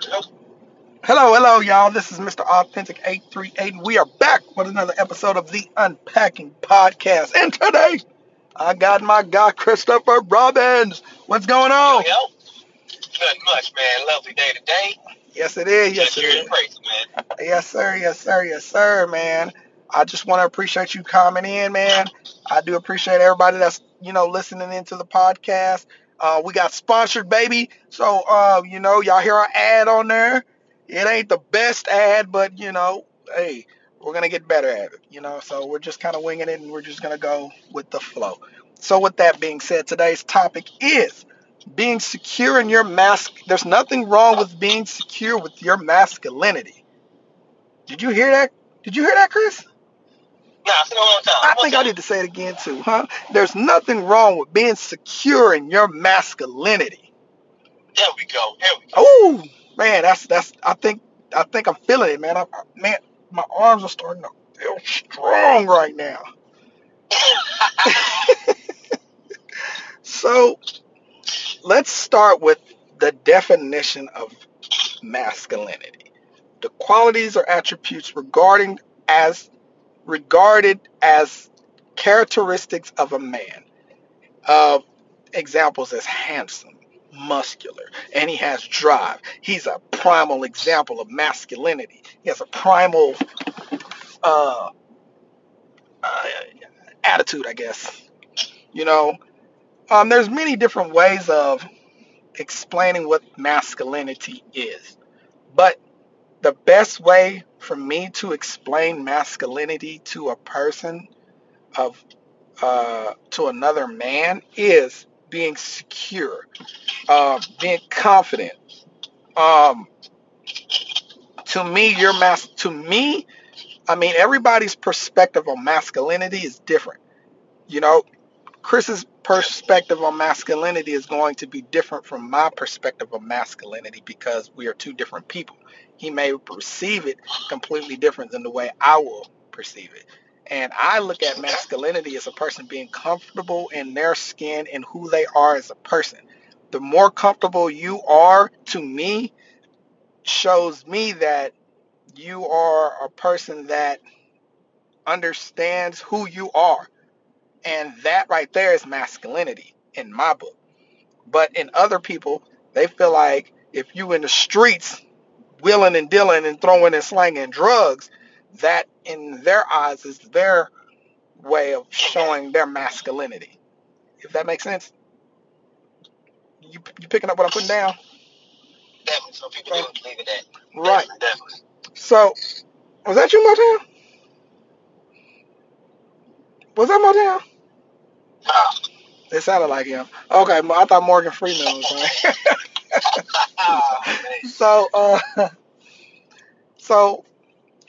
Hello, hello, y'all. This is Mr. Authentic 838. and We are back with another episode of the Unpacking Podcast. And today, I got my guy, Christopher Robbins. What's going on? Yo, nothing much, man. Lovely day today. Yes, it is. Yes, it is. in praise, man. Yes, sir. Yes, sir. Yes, sir, man. I just want to appreciate you coming in, man. I do appreciate everybody that's, you know, listening into the podcast. Uh, we got sponsored, baby. So, uh, you know, y'all hear our ad on there. It ain't the best ad, but, you know, hey, we're going to get better at it, you know. So we're just kind of winging it and we're just going to go with the flow. So, with that being said, today's topic is being secure in your mask. There's nothing wrong with being secure with your masculinity. Did you hear that? Did you hear that, Chris? Nah, say it one more time. I think I need to say it again too, huh? There's nothing wrong with being secure in your masculinity. There we go. There we go. Oh man, that's that's. I think I think I'm feeling it, man. I, I- man, my arms are starting to feel strong right now. So let's start with the definition of masculinity. The qualities or attributes regarding as regarded as characteristics of a man. Uh, examples as handsome, muscular, and he has drive. He's a primal example of masculinity. He has a primal uh, uh, attitude, I guess. You know, um, there's many different ways of explaining what masculinity is, but the best way for me to explain masculinity to a person of uh, to another man is being secure, uh, being confident. Um, to me, your mas to me, I mean, everybody's perspective on masculinity is different. You know, Chris's perspective on masculinity is going to be different from my perspective of masculinity because we are two different people. He may perceive it completely different than the way I will perceive it. And I look at masculinity as a person being comfortable in their skin and who they are as a person. The more comfortable you are to me shows me that you are a person that understands who you are. And that right there is masculinity in my book. But in other people, they feel like if you in the streets wheeling and dealing and throwing and slanging drugs, that in their eyes is their way of showing their masculinity. If that makes sense. You you picking up what I'm putting down? Definitely. Some people do believe in that. Right. Definitely. definitely. So was that you, Motown? Was that Motown? Ah, It sounded like him. Okay, I thought Morgan Freeman was right. so uh so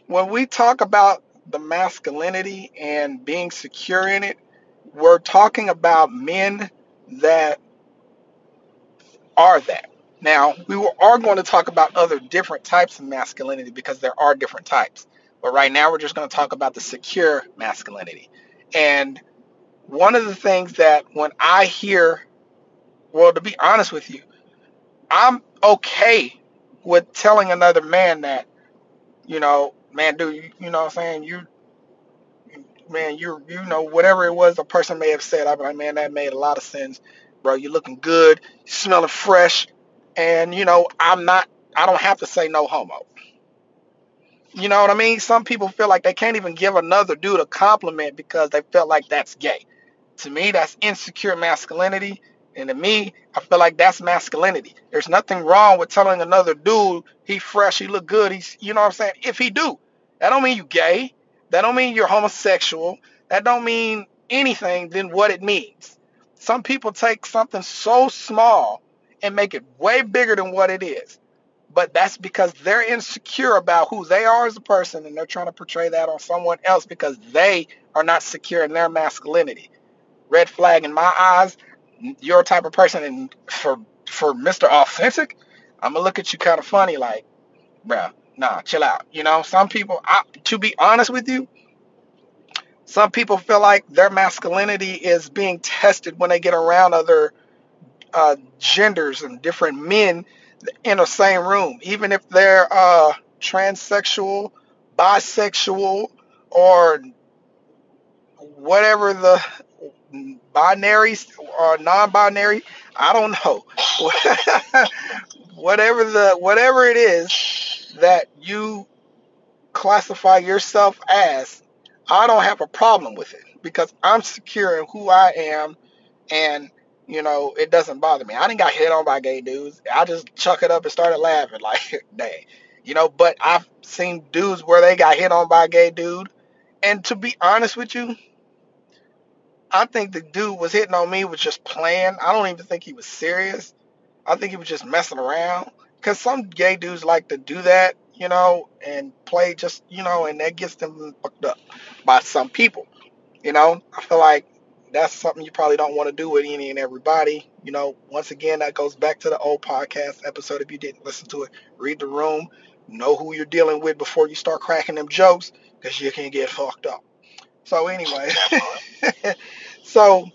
when we talk about the masculinity and being secure in it, we're talking about men that are that. Now, we are going to talk about other different types of masculinity because there are different types. But right now, we're just going to talk about the secure masculinity. And one of the things that when I hear, well, to be honest with you, I'm okay with telling another man that, you know, man, dude, you, know what I'm saying? You, man, you, you know, whatever it was a person may have said, I'm like, man, that made a lot of sense, bro. You're looking good, you smelling fresh, and you know, I'm not, I don't have to say no homo. You know what I mean? Some people feel like they can't even give another dude a compliment because they felt like that's gay. To me, that's insecure masculinity. And to me, I feel like that's masculinity. There's nothing wrong with telling another dude he fresh, he look good. He's, you know what I'm saying? If he do, that don't mean you gay. That don't mean you're homosexual. That don't mean anything than what it means. Some people take something so small and make it way bigger than what it is. But that's because they're insecure about who they are as a person and they're trying to portray that on someone else because they are not secure in their masculinity. Red flag in my eyes, you're a type of person and for for Mr. Authentic, I'm gonna look at you kind of funny like, bruh, nah, chill out. You know, some people I, to be honest with you, some people feel like their masculinity is being tested when they get around other uh, genders and different men in the same room, even if they're uh, transsexual, bisexual, or whatever the binary or non-binary. I don't know. whatever the whatever it is that you classify yourself as, I don't have a problem with it because I'm secure in who I am and you know, it doesn't bother me. I didn't got hit on by gay dudes. I just chuck it up and started laughing like, dang. You know, but I've seen dudes where they got hit on by a gay dude. And to be honest with you, I think the dude was hitting on me was just playing. I don't even think he was serious. I think he was just messing around. Cause some gay dudes like to do that, you know, and play just, you know, and that gets them fucked up by some people. You know, I feel like that's something you probably don't want to do with any and everybody. You know, once again, that goes back to the old podcast episode. If you didn't listen to it, read the room, know who you're dealing with before you start cracking them jokes, because you can get fucked up. So anyway, so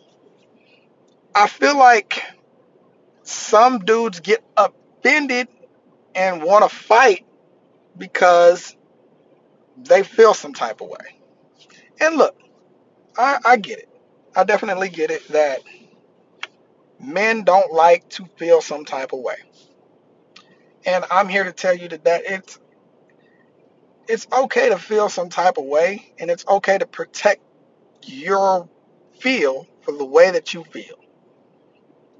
I feel like some dudes get offended and want to fight because they feel some type of way. And look, I, I get it. I definitely get it that men don't like to feel some type of way. And I'm here to tell you that, that it's it's okay to feel some type of way and it's okay to protect your feel for the way that you feel.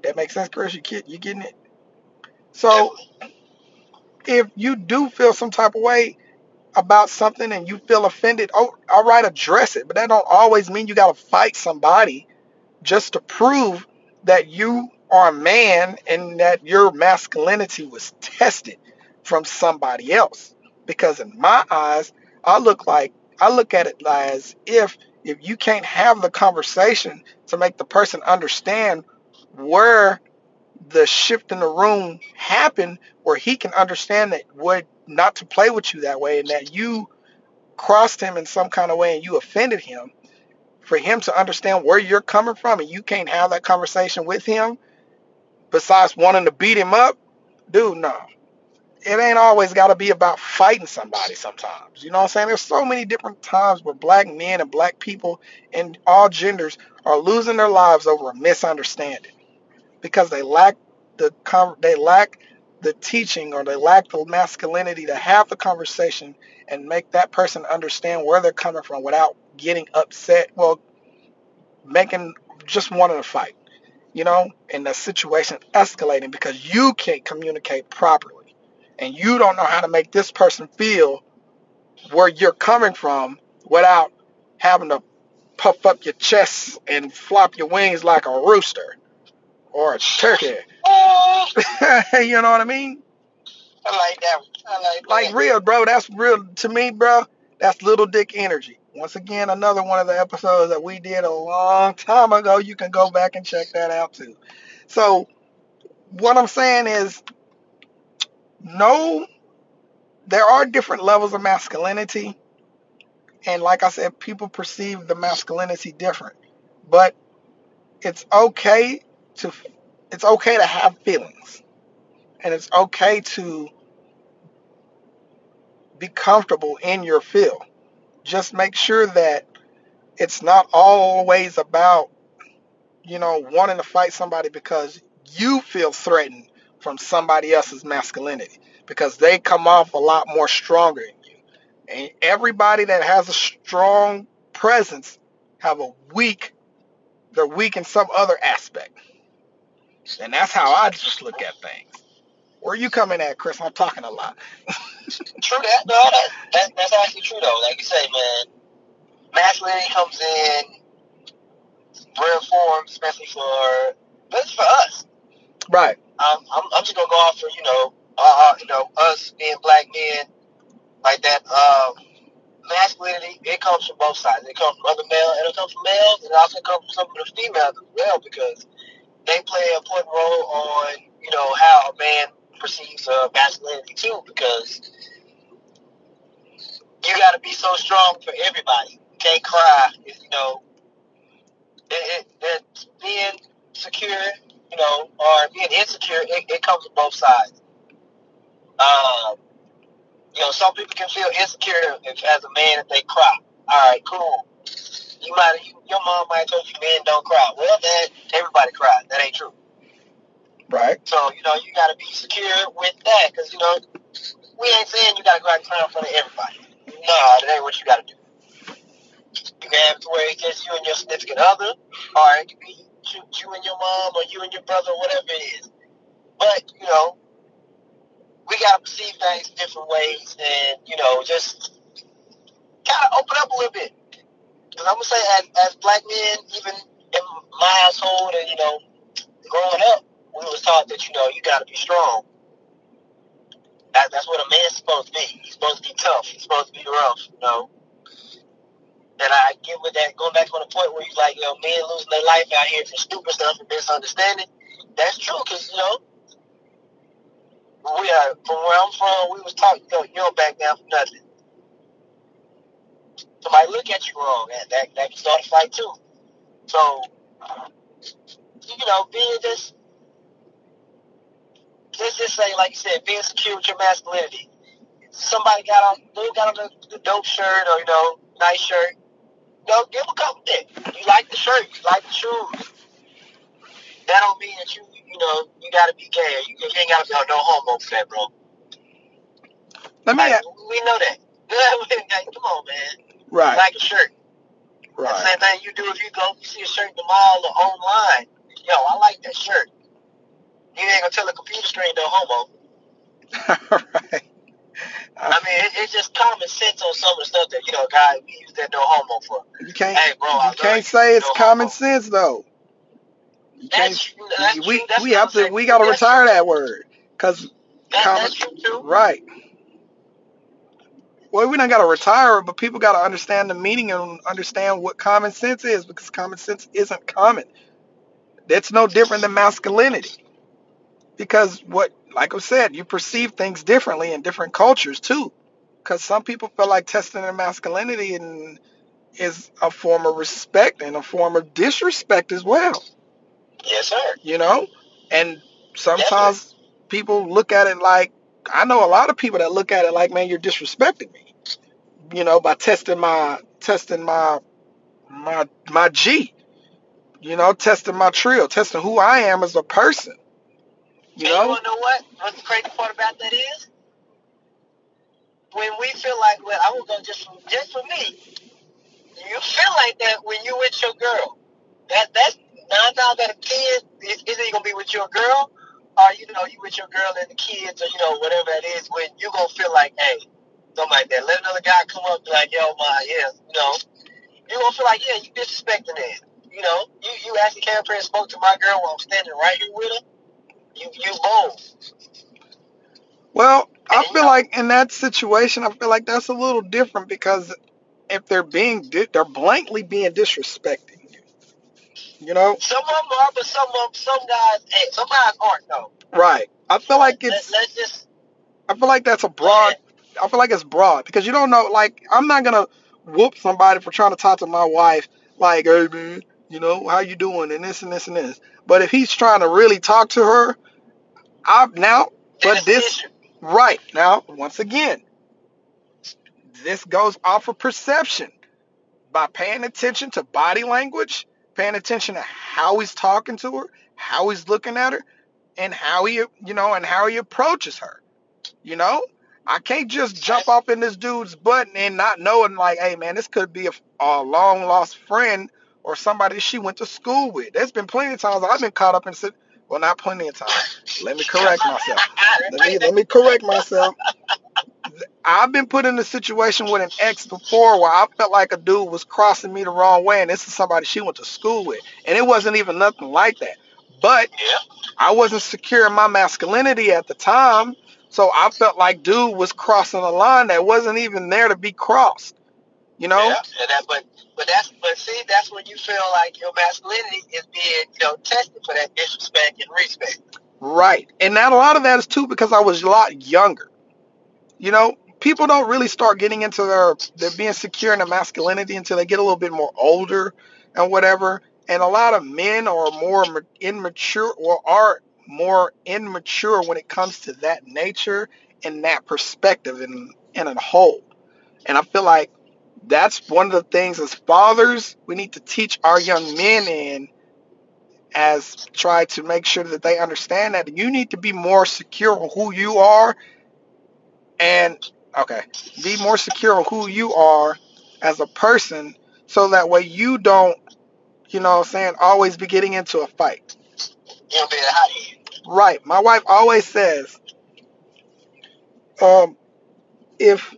That makes sense, Chris? You get you getting it? So if you do feel some type of way about something and you feel offended, oh, all right, address it. But that don't always mean you got to fight somebody just to prove that you are a man and that your masculinity was tested from somebody else. Because in my eyes, I look like I look at it as if if you can't have the conversation to make the person understand where the shift in the room happened, where he can understand that what not to play with you that way and that you crossed him in some kind of way and you offended him, for him to understand where you're coming from and you can't have that conversation with him besides wanting to beat him up, dude, no. It ain't always got to be about fighting somebody sometimes. You know what I'm saying? There's so many different times where black men and black people and all genders are losing their lives over a misunderstanding because they lack the they lack the teaching or they lack the masculinity to have the conversation and make that person understand where they're coming from without getting upset. Well, making just wanting to fight, you know, and the situation escalating because you can't communicate properly and you don't know how to make this person feel where you're coming from without having to puff up your chest and flop your wings like a rooster or a turkey. you know what I mean? I like that. I like that. Like real, bro. That's real to me, bro. That's little dick energy. Once again, another one of the episodes that we did a long time ago. You can go back and check that out too. So, what I'm saying is, no, there are different levels of masculinity. And like I said, people perceive the masculinity different. But it's okay to it's okay to have feelings. And it's okay to be comfortable in your feel. Just make sure that it's not always about, you know, wanting to fight somebody because you feel threatened from somebody else's masculinity because they come off a lot more stronger than you. And everybody that has a strong presence have a weak, they're weak in some other aspect. And that's how I just look at things. Where are you coming at, Chris? I'm talking a lot. true that. No, that, that, that's actually true though. Like you say, man, masculinity comes in rare form, especially for but it's for us. Right. Um, I'm, I'm just gonna go off for you know, uh, you know, us being black men like that. Um, masculinity it comes from both sides. It comes from other males, and it comes from males, and it also comes from some of the females as well because they play an important role on you know how a man perceives uh, masculinity too because you got to be so strong for everybody. Can't cry, if, you know. It, being secure, you know, or being insecure, it, it comes from both sides. Uh, you know, some people can feel insecure if, as a man if they cry. All right, cool. You might, you, your mom might have told you men don't cry. Well, then everybody cries. That ain't true. Right. So you know, you got to be secure with that because you know, we ain't saying you got to go out and cry in front of everybody. No, that ain't what you got to do. You can have it to where it's just you and your significant other, or it could be you, you and your mom, or you and your brother, whatever it is. But you know, we gotta perceive things different ways, and you know, just kind of open up a little bit. Because I'm gonna say, as, as black men, even in my household, and you know, growing up, we was taught that you know you gotta be strong. That, that's what a man's supposed to be. He's supposed to be tough. He's supposed to be rough. You know. And I get with that, going back on the point where he's like, you know, men losing their life out here for stupid stuff and misunderstanding. That's true, because, you know, we are, from where I'm from, we was taught, you know, you don't back down for nothing. Somebody look at you wrong, and that, that can start a fight too. So, you know, being just, let's just say, like you said, being secure with your masculinity. Somebody got on, they got on the dope shirt or, you know, nice shirt you know, give a compliment. You like the shirt, you like the shoes. That don't mean that you, you know, you gotta be gay. You, you ain't gotta be no homo for that, bro. Let me. Like, we know that. Like, Come on, man. You right. like a shirt. The Right. same thing you do if you go you see a shirt in the mall or online. Yo, I like that shirt. You ain't gonna tell a computer screen no homo. right. I mean, it, it's just common sense on some of the stuff that you know, guys we use that no homo for. You can't. Hey, bro, You can't say it's No common homo. sense though. You. That's. That's we. That's we have to. We got to retire that word because That, common. that's true too. Right. Well, we don't got to retire but people got to understand the meaning and understand what common sense is because common sense isn't common. That's no different than masculinity. Because what, like I said, you perceive things differently in different cultures too. Because some people feel like testing their masculinity and is a form of respect and a form of disrespect as well. Yes, sir. You know, and Definitely. sometimes people look at it like I know a lot of people that look at it like, man, you're disrespecting me. You know, by testing my testing my my my G. You know, testing my trio, testing who I am as a person. You And you know, wanna know what? What's the crazy part about that is? When we feel like, well, I will go just just for me. You feel like that when you with your girl. That that's nine times out of ten is either you gonna be with your girl or you know you with your girl and the kids or you know whatever that is. When you gonna feel like, hey, something like that. Let another guy come up be like, yo, my yeah, you know, you gonna feel like, yeah, you disrespecting it. You know, you you actually came up and spoke to my girl while I'm standing right here with her. You you bold. Well, I feel like in that situation, I feel like that's a little different because if they're being di- they're blankly being disrespecting you. You know, some of them are, but some of 'em- some guys, hey, some guys aren't though. right? I feel like Let, it's let's just I feel like that's a broad. I feel like it's broad because you don't know. Like, I'm not gonna whoop somebody for trying to talk to my wife. Like, hey man, you know how you doing and this and this and this. But if he's trying to really talk to her, I'm now, but this. Right now, once again, this goes off of perception by paying attention to body language, paying attention to how he's talking to her, how he's looking at her, and how he, you know, and how he approaches her. You know, I can't just jump off in this dude's butt and not knowing, like, hey, man, this could be a, a long lost friend or somebody she went to school with. There's been plenty of times I've been caught up in, well, not plenty of time. Let me correct myself. Let me let me correct myself. I've been put in a situation with an ex before where I felt like a dude was crossing me the wrong way, and this is somebody she went to school with, and it wasn't even nothing like that. But. I wasn't secure in my masculinity at the time, so I felt like dude was crossing a line that wasn't even there to be crossed. You know? Yeah, that, but but that's but see, that's when you feel like your masculinity is being you know tested for that disrespect and respect. Right. And that a lot of that is too because I was a lot younger. You know, people don't really start getting into their their being secure in their masculinity until they get a little bit more older and whatever. And a lot of men are more immature or are more immature when it comes to that nature and that perspective and in a whole. And I feel like that's one of the things as fathers we need to teach our young men in as try to make sure that they understand that you need to be more secure on who you are and okay be more secure on who you are as a person so that way you don't you know what i'm saying always be getting into a fight. You know, being right. My wife always says um if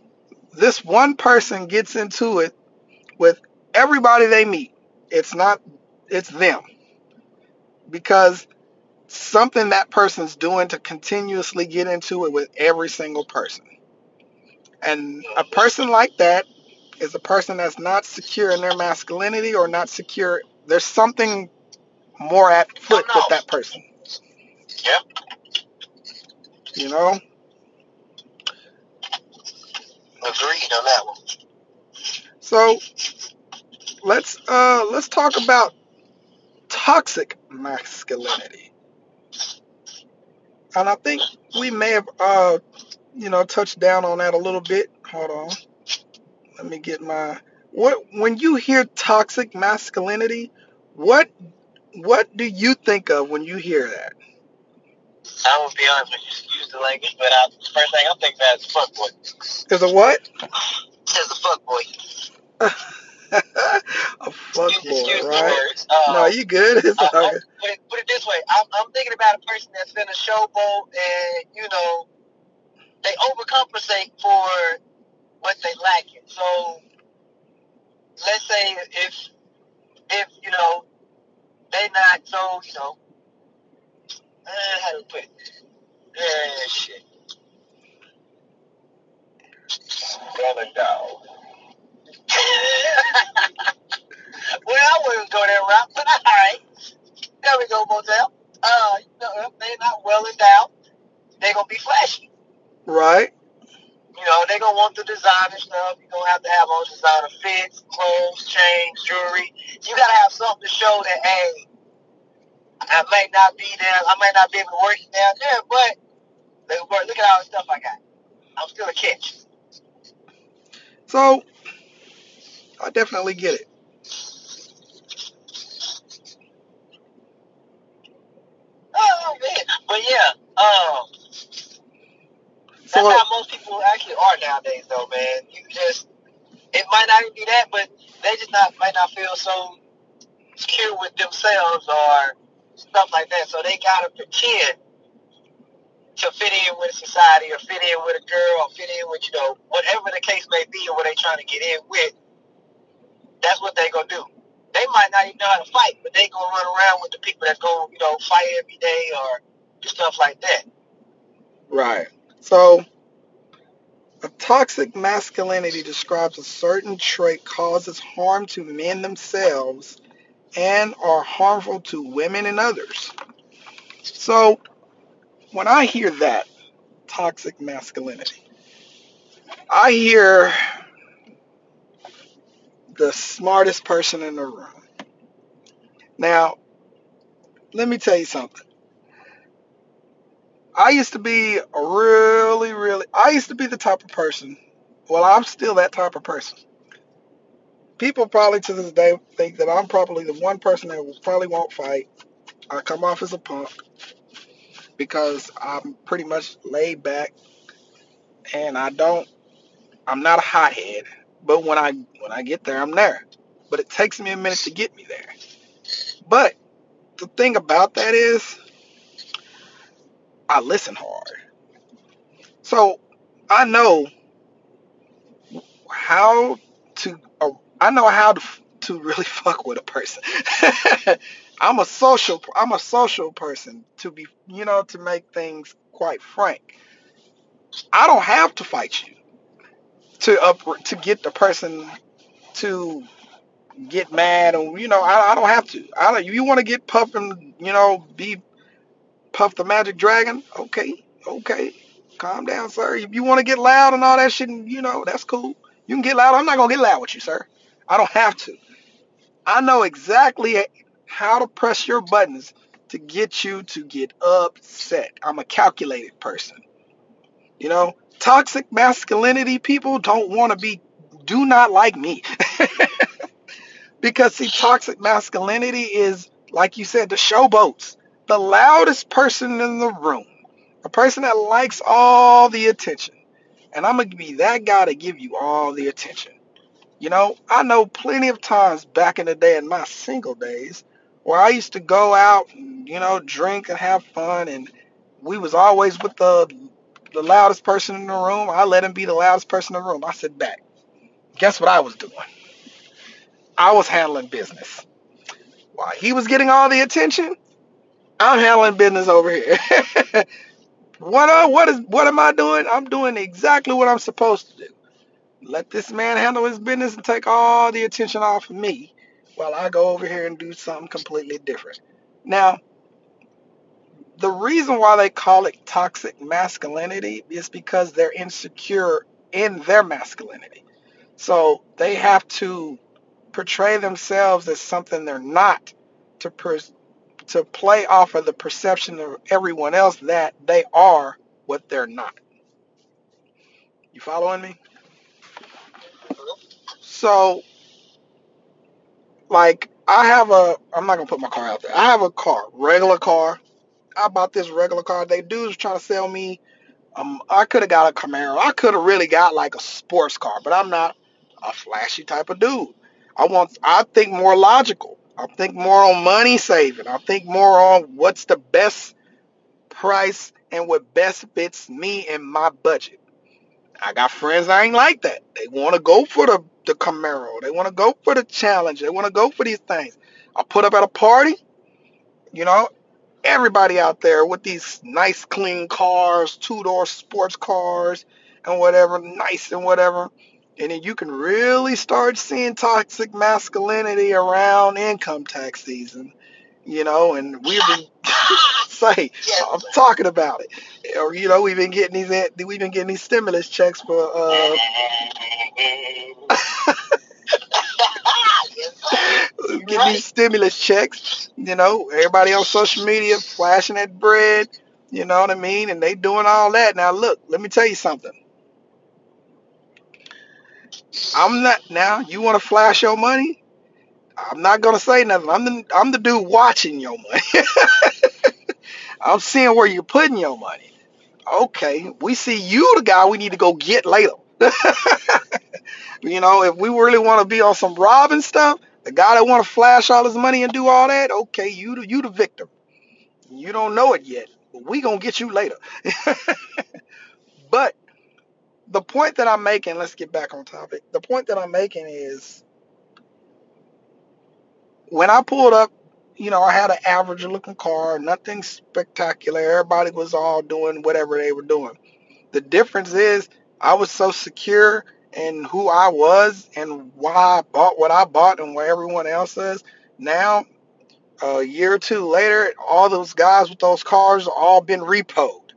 this one person gets into it with everybody they meet. It's not it's them. Because something that person's doing to continuously get into it with every single person. And a person like that is a person that's not secure in their masculinity or not secure there's something more at oh, foot with that person. Yep. you know Agreed on that one. so let's uh let's talk about toxic masculinity. And i think we may have uh you know touched down on that a little bit. Hold on. Let me get my what when you hear toxic masculinity what what do you think of when you hear that I'm gonna be honest with you, excuse the language, but I, the first thing I'm thinking about is fuckboy. is a what As a fuckboy. a fuck Excuse boy right. Uh, no you good it's I, I, put, it, put it this way, I'm, I'm thinking about a person that's in a showboat and, you know, they overcompensate for what they lacking. So, let's say if, if, you know, they're not so, you know, how we put it? Shit. Dog. well, I wouldn't go that route, but all right. There we go, Motel. Uh, you know, they're not well endowed, they're gonna be flashy. right You know, they're gonna want the designer stuff. You're gonna have to have all designer fits, clothes, chains, jewelry. You gotta have something to show that, hey, I might not be there, I might not be able to work down there, but look, look at all the stuff I got. I'm still a catch. so i definitely get it Oh man, but yeah, um, that's so how most people actually are nowadays, though, man. You just, it might not even be that, but they just not might not feel so secure with themselves or stuff like that. So they gotta pretend to fit in with society or fit in with a girl or fit in with you know whatever the case may be or what they trying to get in with. That's what they gonna do. They might not even know how to fight, but they gonna run around with the people that's gonna you know fight every day or stuff like that. Right. So, a toxic masculinity describes a certain trait causes harm to men themselves and are harmful to women and others. So, when I hear that, toxic masculinity, I hear the smartest person in the room. Now, let me tell you something. I used to be a really, really, I used to be the type of person, well, I'm still that type of person. People probably to this day think that I'm probably the one person that probably won't fight. I come off as a punk because I'm pretty much laid back and I don't, I'm not a hothead. But when I when I get there, I'm there. But it takes me a minute to get me there. But the thing about that is, I listen hard. So I know how to. I know how to to really fuck with a person. I'm a social. I'm a social person. To be, you know, to make things quite frank, I don't have to fight you to up to get the person to get mad, and you know, I, I don't have to. I don't. You want to get puffed and you know be puff the magic dragon? Okay, okay. Calm down, sir. If you want to get loud and all that shit, you know, that's cool. You can get loud. I'm not gonna get loud with you, sir. I don't have to. I know exactly how to press your buttons to get you to get upset. I'm a calculated person. You know, toxic masculinity people don't want to be, do not like me. because, see, toxic masculinity is, like you said, the showboats, the loudest person in the room, a person that likes all the attention. And I'm going to be that guy to give you all the attention. You know, I know plenty of times back in the day in my single days where I used to go out and, you know, drink and have fun and we was always with the the loudest person in the room. I let him be the loudest person in the room. I sit back. Guess what I was doing? I was handling business. While he was getting all the attention, I'm handling business over here. what uh, what is what am I doing? I'm doing exactly what I'm supposed to do. Let this man handle his business and take all the attention off of me while I go over here and do something completely different. Now, the reason why they call it toxic masculinity is because they're insecure in their masculinity. So they have to portray themselves as something they're not to per- to play off of the perception of everyone else that they are what they're not. You following me? So like I have a I'm not gonna put my car out there. I have a car, regular car. I bought this regular car. They dudes trying to sell me. Um, I could have got a Camaro. I could have really got like a sports car, but I'm not a flashy type of dude. I want. I think more logical. I think more on money saving. I think more on what's the best price and what best fits me and my budget. I got friends that ain't like that. They want to go for the, the Camaro. They want to go for the challenge. They want to go for these things. I put up at a party, you know, everybody out there with these nice, clean cars, two door sports cars, and whatever, nice and whatever. And then you can really start seeing toxic masculinity around income tax season, you know, and we've been say I'm talking about it. Or you know, we've been getting these we've been getting these stimulus checks for uh getting these stimulus checks, you know, everybody on social media flashing that bread, you know what I mean? And they doing all that. Now look, let me tell you something. I'm not now, you want to flash your money? I'm not gonna say nothing. I'm the I'm the dude watching your money. I'm seeing where you're putting your money. Okay, we see you the guy we need to go get later. you know, if we really want to be on some robbing stuff, the guy that want to flash all his money and do all that, okay, you the, you the victim. You don't know it yet, but we gonna get you later. but the point that I'm making, let's get back on topic. The point that I'm making is when I pulled up, you know, I had an average looking car, nothing spectacular. Everybody was all doing whatever they were doing. The difference is I was so secure in who I was and why I bought what I bought and where everyone else is. Now, a year or two later, all those guys with those cars all been repoed.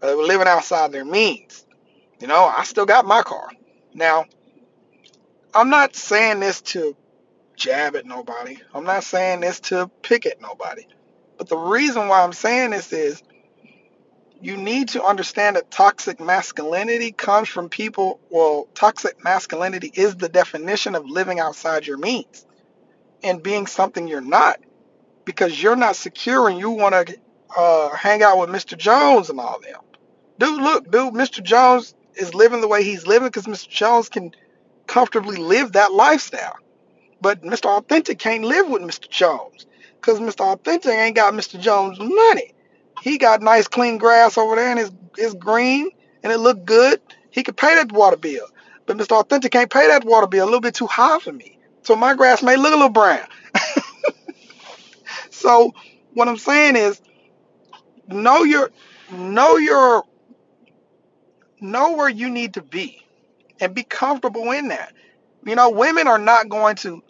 Uh, they were living outside their means. You know, I still got my car. Now, I'm not saying this to jab at nobody. I'm not saying this to pick at nobody. But the reason why I'm saying this is you need to understand that toxic masculinity comes from people. Well, toxic masculinity is the definition of living outside your means and being something you're not because you're not secure and you want to uh, hang out with Mr. Jones and all them. Dude, look, dude, Mr. Jones is living the way he's living because Mr. Jones can comfortably live that lifestyle. But Mr. Authentic can't live with Mr. Jones because Mr. Authentic ain't got Mr. Jones' money. He got nice clean grass over there and it's, it's green and it look good. He could pay that water bill. But Mr. Authentic can't pay that water bill a little bit too high for me. So my grass may look a little brown. so what I'm saying is know your know your know where you need to be and be comfortable in that. You know, women are not going to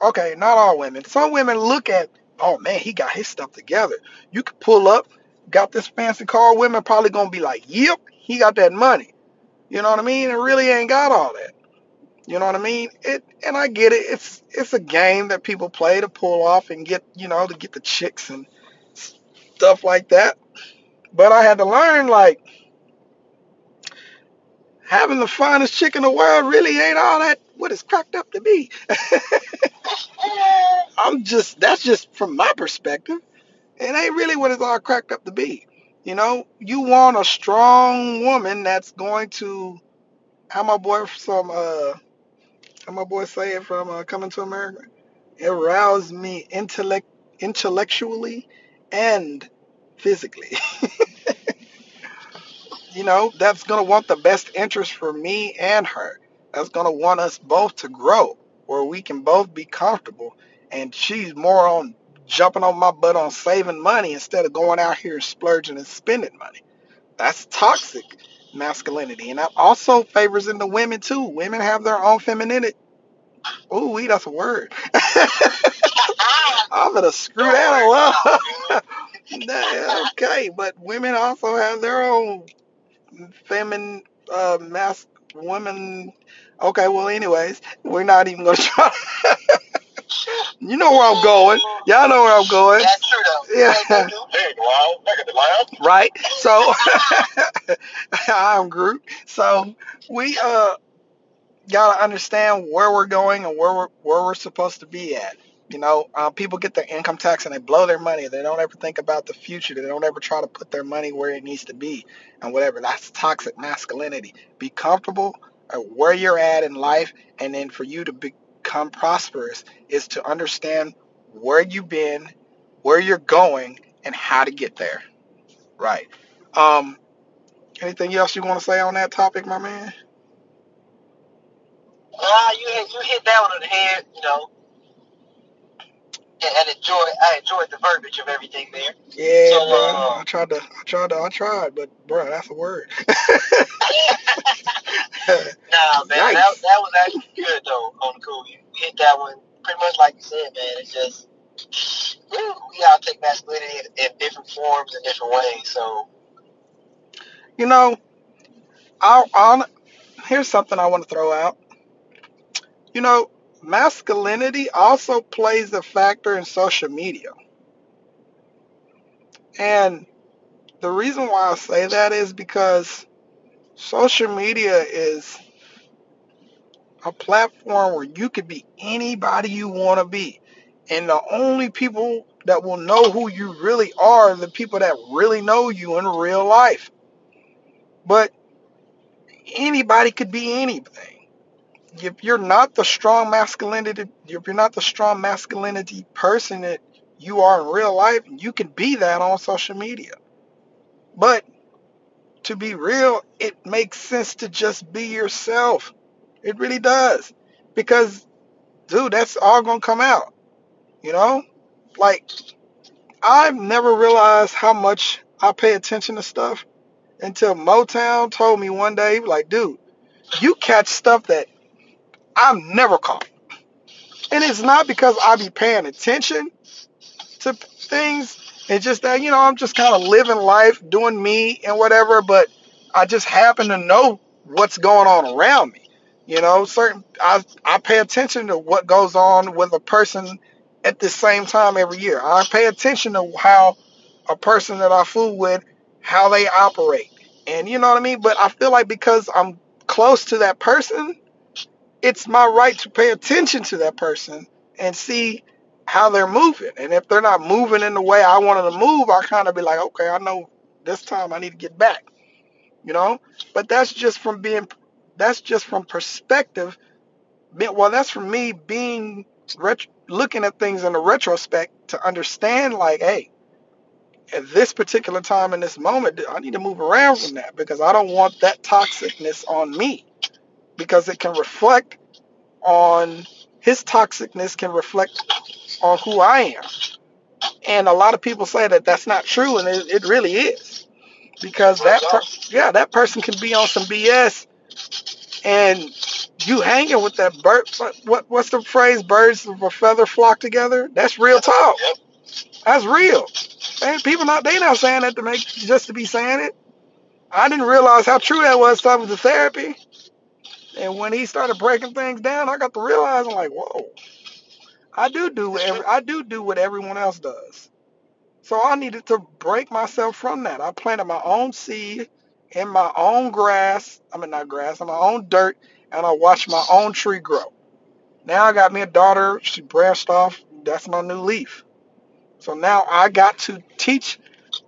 okay, not all women. Some women look at, oh man, he got his stuff together. You could pull up, got this fancy car. Women probably gonna be like, yep, he got that money. You know what I mean? It really ain't got all that. You know what I mean? It and I get it. It's it's a game that people play to pull off and get you know to get the chicks and stuff like that. But I had to learn like having the finest chick in the world really ain't all that what it's cracked up to be. I'm just that's just from my perspective. It ain't really what it's all cracked up to be. You know, you want a strong woman that's going to how my boy from uh how my boy say it from uh, coming to America. Arouse me intellect intellectually and physically. you know, that's to want the best interest for me and her. That's to want us both to grow where we can both be comfortable. And she's more on jumping on my butt on saving money instead of going out here splurging and spending money. That's toxic masculinity. And that also favors in the women too. Women have their own femininity. Ooh, that's a word. I'm gonna screw that up. okay, but women also have their own feminine, uh, mass women. Okay, well, anyways, we're not even gonna try. you know where I'm going. Y'all know where I'm going. That's true though. Yeah. Hey, wow, back at the lab. right? So I'm Groot. So we uh gotta understand where we're going and where we're where we're supposed to be at. You know, uh, people get their income tax and they blow their money. They don't ever think about the future. They don't ever try to put their money where it needs to be and whatever. That's toxic masculinity. Be comfortable at where you're at in life, and then for you to become prosperous is to understand where you've been, where you're going, and how to get there. Right. Um. Anything else you want to say on that topic, my man? Ah, you you hit that one on the head, you know. And, and enjoy I enjoyed the verbiage of everything there. Yeah, So, bro. uh, I tried to, I tried to, I tried, but bro, that's a word. Nah, man, that, that was actually good though on the cool. You hit that one pretty much like you said, man. It's just woo, we all take masculinity in, in different forms and different ways. So you know, I'll, I'll, here's something I want to throw out. You know, masculinity also plays a factor in social media. And the reason why I say that is because social media is a platform where you could be anybody you want to be. And the only people that will know who you really are are the people that really know you in real life. But anybody could be anything. If you're not the strong masculinity, if you're not the strong masculinity person that you are in real life, you can be that on social media. But to be real, it makes sense to just be yourself. It really does. Because, dude, that's all going to come out. You know? Like, I've never realized how much I pay attention to stuff until Motown told me one day, like, dude, you catch stuff that I've never caught. And it's not because I be paying attention to things. It's just that, you know, I'm just kind of living life, doing me and whatever, but I just happen to know what's going on around me. You know, certain I I pay attention to what goes on with a person at the same time every year. I pay attention to how a person that I fool with, how they operate. And you know what I mean? But I feel like because I'm close to that person, it's my right to pay attention to that person and see how they're moving. And if they're not moving in the way I want them to move, I kind of be like, okay, I know this time I need to get back. You know? But that's just from being that's just from perspective. Well, that's from me being ret- looking at things in a retrospect to understand like, hey, at this particular time in this moment, I need to move around from that because I don't want that toxicness on me because it can reflect on his toxicness can reflect on who I am. And a lot of people say that that's not true, and it, it really is because that per- yeah that person can be on some BS, and you hanging with that bird. What what- what's the phrase? Birds of a feather flock together. That's real talk. That's real. And people not they not saying that to make just to be saying it. I didn't realize how true that was talking to therapy. And when he started breaking things down, I got to realize I'm like, whoa, I do do what every, I do do what everyone else does. So I needed to break myself from that. I planted my own seed in my own grass. I mean, not grass, in my own dirt, and I watched my own tree grow. Now I got me a daughter. She branched off. That's my new leaf. So now I got to teach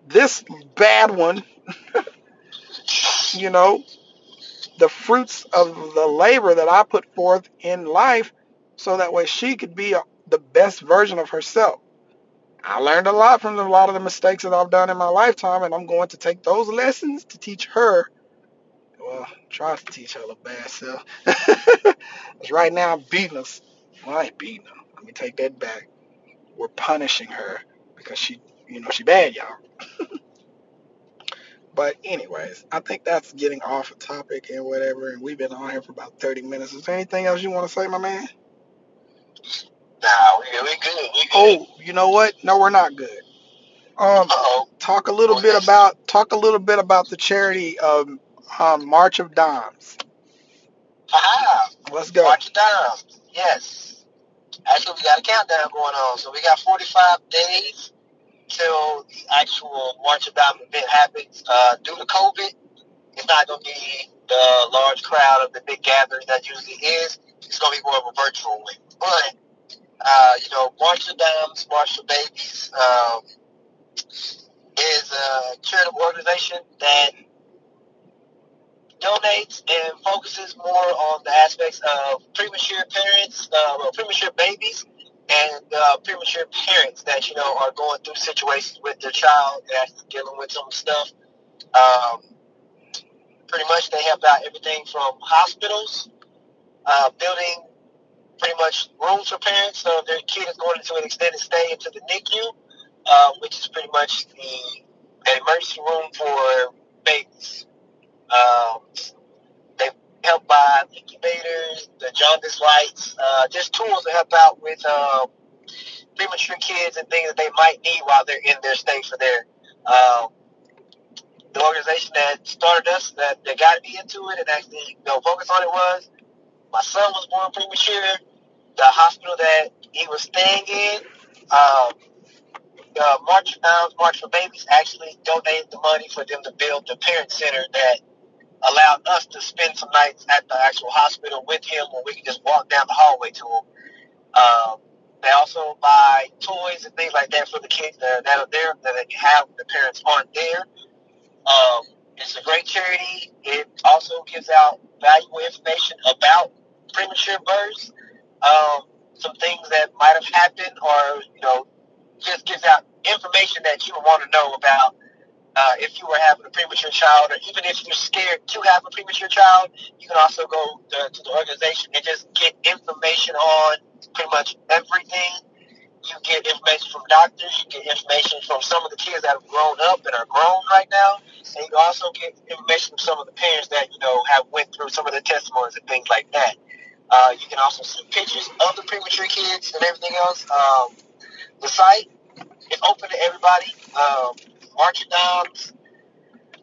this bad one, you know, the fruits of the labor that I put forth in life so that way she could be a, the best version of herself. I learned a lot from a lot of the mistakes that I've done in my lifetime, and I'm going to take those lessons to teach her. Well, try to teach her the bad self. Because right now I'm beating us. Well, I ain't beating her. Let me take that back. We're punishing her because she, you know, she bad, y'all. But anyways, I think that's getting off a topic and whatever. And we've been on here for about 30 minutes. Is there anything else you want to say, my man? Nah, we, we good. We good. Oh, you know what? No, we're not good. Um, Uh-oh. talk a little Oh, bit yes. about talk a little bit about the charity um, um March of Dimes. Aha. Let's go. March it down. Yes. Actually, we got a countdown going on. So we got 45 days till the actual March of Dimes event happens. Uh, due to COVID, it's not going to be the large crowd of the big gathering that usually is. It's going to be more of a virtual one. But, uh, you know, March of Dimes, March for Babies, um, is a charitable organization that donates and focuses more on the aspects of premature parents, uh, well, premature babies, and uh, premature parents that you know are going through situations with their child that's dealing with some stuff. Um, pretty much, they help out everything from hospitals, uh, building pretty much rooms for parents. So if their kid is going into an extended stay into the NICU, uh, which is pretty much the emergency room for babies. Um, help buy incubators, the jaundice lights, uh, just tools to help out with um, premature kids and things that they might need while they're in their stay for their. Um, the organization that started us, that, that got me into it and actually you know, focus on it was my son was born premature. The hospital that he was staying in, um, the March Pounds March for Babies actually donated the money for them to build the parent center that allowed us to spend some nights at the actual hospital with him where we could just walk down the hallway to him. Um, they also buy toys and things like that for the kids that are, that are there that they have the parents aren't there. Um, it's a great charity. It also gives out valuable information about premature births, um, some things that might have happened, or you know, just gives out information that you would want to know about uh, if you were having a premature child, or even if you're scared to have a premature child, you can also go to, to the organization and just get information on pretty much everything. You get information from doctors, you get information from some of the kids that have grown up and are grown right now, and you also get information from some of the parents that you know have went through some of the testimonies and things like that. Uh, you can also see pictures of the premature kids and everything else. Um, the site is open to everybody. Um, mark it down.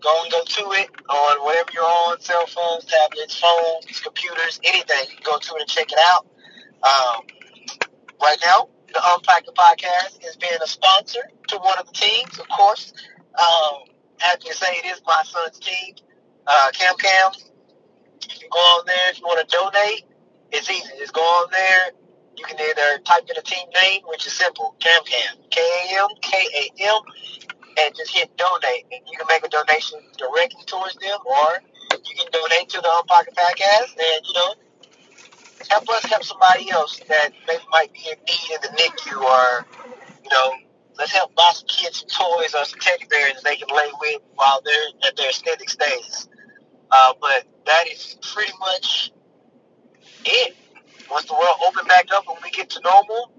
Go and go to it on whatever you're on, cell phones, tablets, phones, computers, anything. You can go to it and check it out. Um, right now, the Unpack the Podcast is being a sponsor to one of the teams, of course. Um, happy to say it is my son's team, uh, Kam Kam. You can go on there if you want to donate. It's easy. Just go on there. You can either type in a team name, which is simple, Kam Kam, K A M K A M, and just hit donate. And you can make a donation directly towards them, or you can donate to the Unpacking Podcast, and you know, help us help somebody else that maybe might be in need in the NICU, or you know, let's help buy some kids some toys or some teddy bears they can lay with while they're at their extended stays. Uh, but that is pretty much it. Once the world open back up and we get to normal,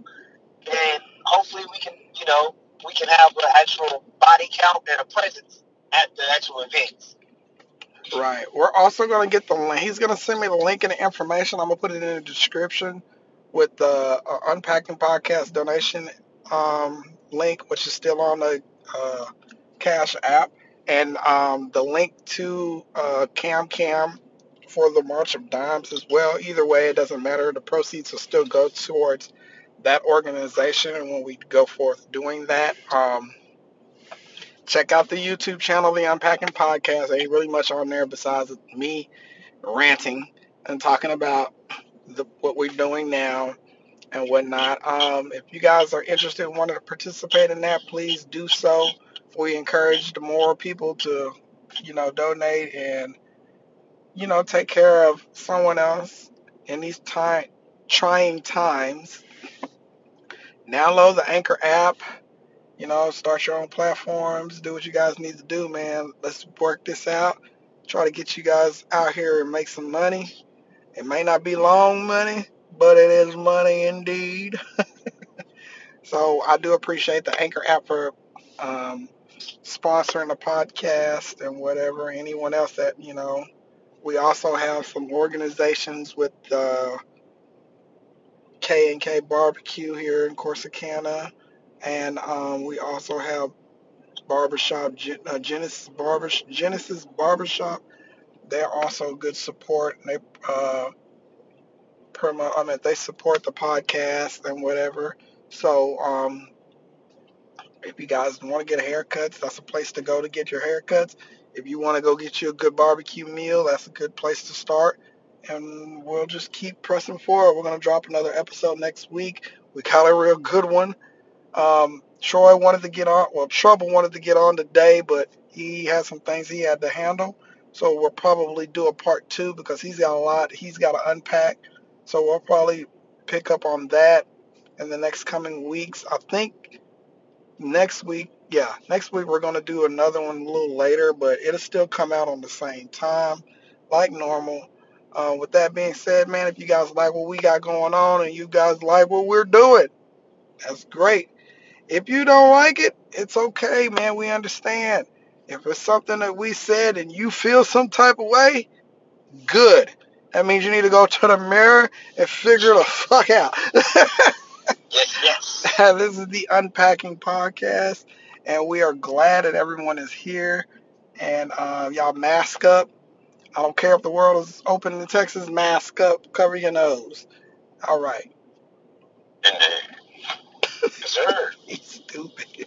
then hopefully we can, you know, we can have an actual body count and a presence at the actual events. Right. We're also going to get the link. He's going to send me the link and the information. I'm going to put it in the description with the uh, Unpacking Podcast donation um, link, which is still on the uh, Cash app, and um, the link to uh, Kam Kam for the March of Dimes as well. Either way, it doesn't matter. The proceeds will still go towards that organization, and when we go forth doing that, um, check out the YouTube channel, The Unpacking Podcast. Ain't really much on there besides me ranting and talking about the, what we're doing now and whatnot. Um, if you guys are interested and want to participate in that, please do so. We encourage the more people to, you know, donate and, you know, take care of someone else in these time trying times. Download the Anchor app. You know, start your own platforms. Do what you guys need to do, man. Let's work this out. Try to get you guys out here and make some money. It may not be long money, but it is money indeed. so I do appreciate the Anchor app for um, sponsoring the podcast and whatever. Anyone else that you know, we also have some organizations with uh, K and K Barbecue here in Corsicana, and um, we also have barbershop uh, Genesis Barber Genesis Barbershop. They're also good support. They uh, promote. I mean, they support the podcast and whatever. So um, if you guys want to get haircuts, that's a place to go to get your haircuts. If you want to go get you a good barbecue meal, that's a good place to start. And we'll just keep pressing forward. We're going to drop another episode next week. We got a real good one. Um, Troy wanted to get on, well, Trouble wanted to get on today, but he had some things he had to handle. So we'll probably do a part two because he's got a lot he's got to unpack. So we'll probably pick up on that in the next coming weeks. I think next week, yeah, next week we're going to do another one a little later, but it'll still come out on the same time, like normal. Uh, with that being said, man, if you guys like what we got going on and you guys like what we're doing, that's great. If you don't like it, it's okay, man. We understand. If it's something that we said and you feel some type of way, good. That means you need to go to the mirror and figure the fuck out. Yes, yes. this is the Unpacking Podcast, and we are glad that everyone is here. And uh, y'all mask up. I don't care if the world is open in Texas, mask up, cover your nose. All right. Indeed. Yes, sir. He's stupid.